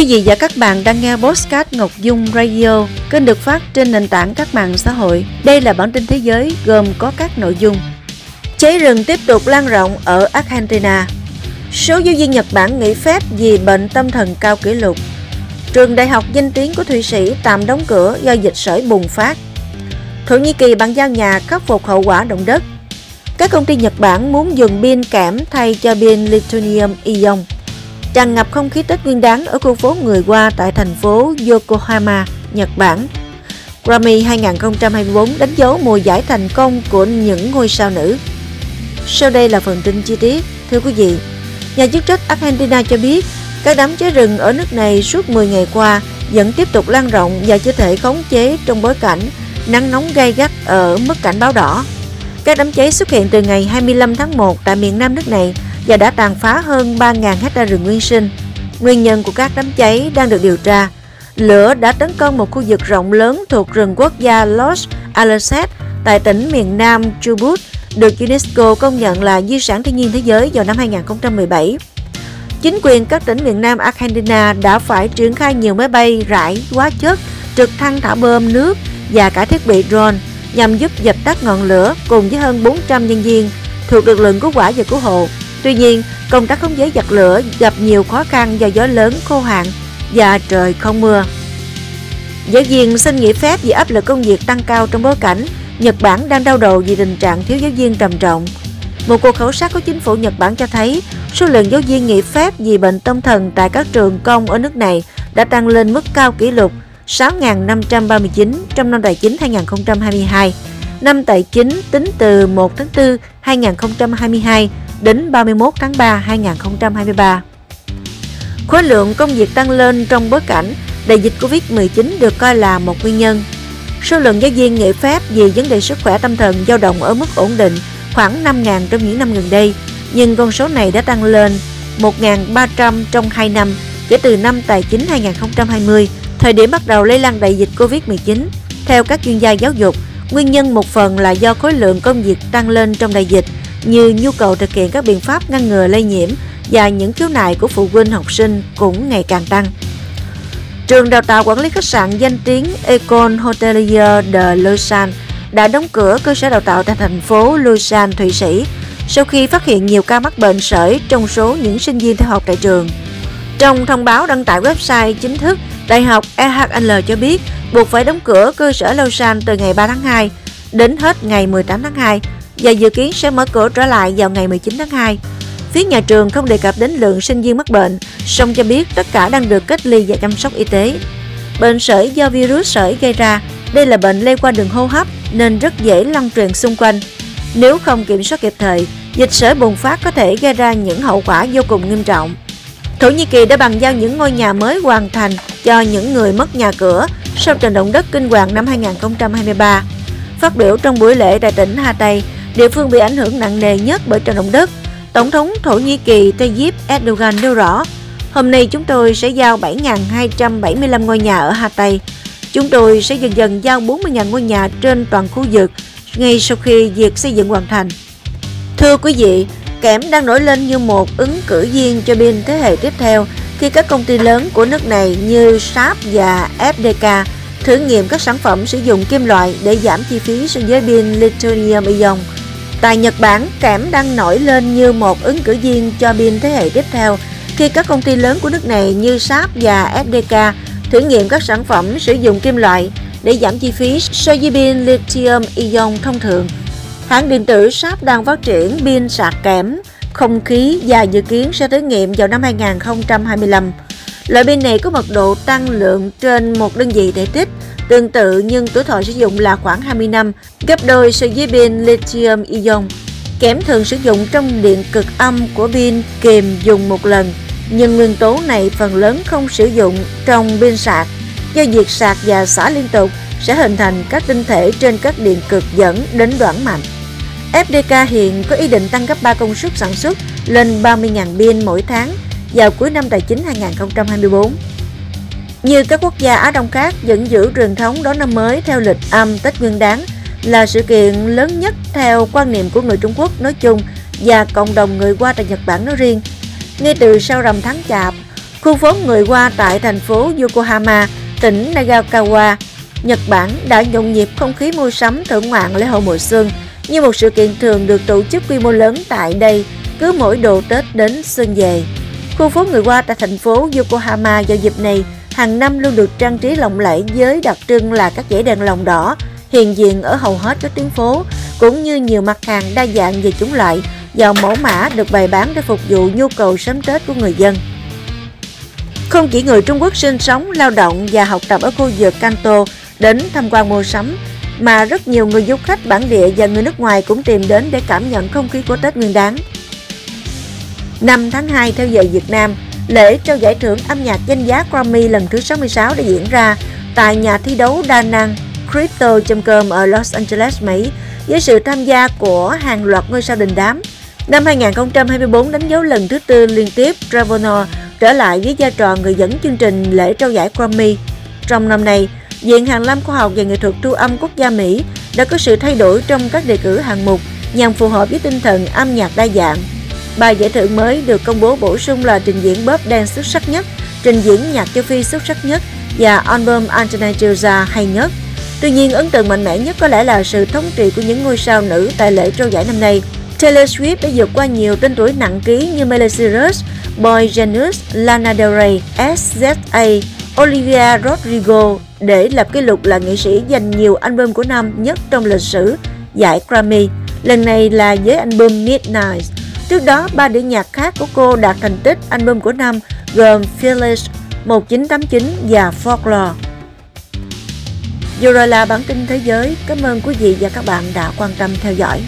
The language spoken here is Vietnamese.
Quý vị và các bạn đang nghe Postcard Ngọc Dung Radio, kênh được phát trên nền tảng các mạng xã hội. Đây là bản tin thế giới gồm có các nội dung. Cháy rừng tiếp tục lan rộng ở Argentina. Số giáo viên Nhật Bản nghỉ phép vì bệnh tâm thần cao kỷ lục. Trường đại học danh tiếng của Thụy Sĩ tạm đóng cửa do dịch sởi bùng phát. Thổ Nhĩ Kỳ bàn giao nhà khắc phục hậu quả động đất. Các công ty Nhật Bản muốn dùng pin kẽm thay cho pin lithium ion tràn ngập không khí Tết Nguyên đán ở khu phố người qua tại thành phố Yokohama, Nhật Bản. Grammy 2024 đánh dấu mùa giải thành công của những ngôi sao nữ. Sau đây là phần tin chi tiết. Thưa quý vị, nhà chức trách Argentina cho biết các đám cháy rừng ở nước này suốt 10 ngày qua vẫn tiếp tục lan rộng và chưa thể khống chế trong bối cảnh nắng nóng gay gắt ở mức cảnh báo đỏ. Các đám cháy xuất hiện từ ngày 25 tháng 1 tại miền Nam nước này và đã tàn phá hơn 3.000 hecta rừng nguyên sinh. Nguyên nhân của các đám cháy đang được điều tra. Lửa đã tấn công một khu vực rộng lớn thuộc rừng quốc gia Los Alaces tại tỉnh miền Nam Chubut, được UNESCO công nhận là di sản thiên nhiên thế giới vào năm 2017. Chính quyền các tỉnh miền Nam Argentina đã phải triển khai nhiều máy bay rải hóa chất, trực thăng thả bơm nước và cả thiết bị drone nhằm giúp dập tắt ngọn lửa cùng với hơn 400 nhân viên thuộc lực lượng cứu hỏa và cứu hộ Tuy nhiên, công tác khống chế giặc lửa gặp nhiều khó khăn do gió lớn, khô hạn và trời không mưa. Giáo viên xin nghỉ phép vì áp lực công việc tăng cao trong bối cảnh Nhật Bản đang đau đầu vì tình trạng thiếu giáo viên trầm trọng. Một cuộc khảo sát của chính phủ Nhật Bản cho thấy số lượng giáo viên nghỉ phép vì bệnh tâm thần tại các trường công ở nước này đã tăng lên mức cao kỷ lục 6.539 trong năm tài chính 2022. Năm tài chính tính từ 1 tháng 4 2022 đến 31 tháng 3 2023. Khối lượng công việc tăng lên trong bối cảnh đại dịch Covid-19 được coi là một nguyên nhân. Số lượng giáo viên nghỉ phép vì vấn đề sức khỏe tâm thần dao động ở mức ổn định khoảng 5.000 trong những năm gần đây, nhưng con số này đã tăng lên 1.300 trong 2 năm kể từ năm tài chính 2020, thời điểm bắt đầu lây lan đại dịch Covid-19. Theo các chuyên gia giáo dục, nguyên nhân một phần là do khối lượng công việc tăng lên trong đại dịch – như nhu cầu thực hiện các biện pháp ngăn ngừa lây nhiễm và những khiếu nại của phụ huynh học sinh cũng ngày càng tăng. Trường đào tạo quản lý khách sạn danh tiếng Econ Hotelier de Lausanne đã đóng cửa cơ sở đào tạo tại thành phố Lausanne, Thụy Sĩ sau khi phát hiện nhiều ca mắc bệnh sởi trong số những sinh viên theo học tại trường. Trong thông báo đăng tải website chính thức, Đại học EHL cho biết buộc phải đóng cửa cơ sở Lausanne từ ngày 3 tháng 2 đến hết ngày 18 tháng 2 và dự kiến sẽ mở cửa trở lại vào ngày 19 tháng 2. Phía nhà trường không đề cập đến lượng sinh viên mắc bệnh, song cho biết tất cả đang được cách ly và chăm sóc y tế. Bệnh sởi do virus sởi gây ra, đây là bệnh lây qua đường hô hấp nên rất dễ lan truyền xung quanh. Nếu không kiểm soát kịp thời, dịch sởi bùng phát có thể gây ra những hậu quả vô cùng nghiêm trọng. Thổ Nhĩ Kỳ đã bàn giao những ngôi nhà mới hoàn thành cho những người mất nhà cửa sau trận động đất kinh hoàng năm 2023. Phát biểu trong buổi lễ tại tỉnh Hatay, địa phương bị ảnh hưởng nặng nề nhất bởi trận động đất. Tổng thống Thổ Nhĩ Kỳ Tayyip Erdogan nêu rõ, hôm nay chúng tôi sẽ giao 7.275 ngôi nhà ở Hà Tây. Chúng tôi sẽ dần dần giao 40.000 ngôi nhà trên toàn khu vực ngay sau khi việc xây dựng hoàn thành. Thưa quý vị, kẽm đang nổi lên như một ứng cử viên cho pin thế hệ tiếp theo khi các công ty lớn của nước này như Sharp và FDK thử nghiệm các sản phẩm sử dụng kim loại để giảm chi phí so với pin lithium ion. Tại Nhật Bản, kẽm đang nổi lên như một ứng cử viên cho pin thế hệ tiếp theo khi các công ty lớn của nước này như Sharp và SDK thử nghiệm các sản phẩm sử dụng kim loại để giảm chi phí so với pin lithium ion thông thường. Hãng điện tử Sharp đang phát triển pin sạc kẽm, không khí và dự kiến sẽ thử nghiệm vào năm 2025. Loại pin này có mật độ tăng lượng trên một đơn vị thể tích tương tự nhưng tuổi thọ sử dụng là khoảng 20 năm, gấp đôi so với pin lithium ion. Kẽm thường sử dụng trong điện cực âm của pin kềm dùng một lần, nhưng nguyên tố này phần lớn không sử dụng trong pin sạc. Do việc sạc và xả liên tục sẽ hình thành các tinh thể trên các điện cực dẫn đến đoạn mạnh. FDK hiện có ý định tăng gấp 3 công suất sản xuất lên 30.000 pin mỗi tháng vào cuối năm tài chính 2024. Như các quốc gia Á Đông khác vẫn giữ truyền thống đón năm mới theo lịch âm Tết Nguyên đán là sự kiện lớn nhất theo quan niệm của người Trung Quốc nói chung và cộng đồng người Hoa tại Nhật Bản nói riêng. Ngay từ sau rằm tháng chạp, Khu phố người Hoa tại thành phố Yokohama, tỉnh Nagakawa, Nhật Bản đã nhộn nhịp không khí mua sắm thưởng ngoạn lễ hội mùa xuân như một sự kiện thường được tổ chức quy mô lớn tại đây cứ mỗi độ Tết đến xuân về. Khu phố người Hoa tại thành phố Yokohama vào dịp này hàng năm luôn được trang trí lộng lẫy với đặc trưng là các dãy đèn lồng đỏ hiện diện ở hầu hết các tuyến phố cũng như nhiều mặt hàng đa dạng về chủng loại và mẫu mã được bày bán để phục vụ nhu cầu sắm Tết của người dân. Không chỉ người Trung Quốc sinh sống, lao động và học tập ở khu vực Kanto đến tham quan mua sắm, mà rất nhiều người du khách bản địa và người nước ngoài cũng tìm đến để cảm nhận không khí của Tết Nguyên đán. 5 tháng 2 theo giờ Việt Nam, lễ trao giải thưởng âm nhạc danh giá Grammy lần thứ 66 đã diễn ra tại nhà thi đấu đa năng Crypto.com ở Los Angeles, Mỹ với sự tham gia của hàng loạt ngôi sao đình đám. Năm 2024 đánh dấu lần thứ tư liên tiếp Trevor trở lại với vai trò người dẫn chương trình lễ trao giải Grammy. Trong năm nay, Viện Hàn lâm Khoa học và Nghệ thuật thu âm quốc gia Mỹ đã có sự thay đổi trong các đề cử hạng mục nhằm phù hợp với tinh thần âm nhạc đa dạng. Ba giải thưởng mới được công bố bổ sung là trình diễn bóp dance xuất sắc nhất, trình diễn nhạc châu Phi xuất sắc nhất và album Alternative hay nhất. Tuy nhiên, ấn tượng mạnh mẽ nhất có lẽ là sự thống trị của những ngôi sao nữ tại lễ trao giải năm nay. Taylor Swift đã vượt qua nhiều tên tuổi nặng ký như Miley Cyrus, Boy Genius, Lana Del Rey, SZA, Olivia Rodrigo để lập kỷ lục là nghệ sĩ giành nhiều album của năm nhất trong lịch sử giải Grammy. Lần này là với album Midnight. Trước đó, ba đĩa nhạc khác của cô đạt thành tích album của năm gồm Fearless 1989 và Folklore. Vừa rồi là bản tin thế giới. Cảm ơn quý vị và các bạn đã quan tâm theo dõi.